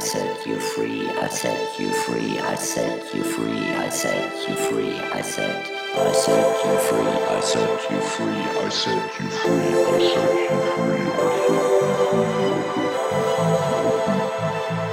set you free, I set you free, I set you free, I set you free, I set I set you free, I set you free, I set you free, I set you free, I set you free.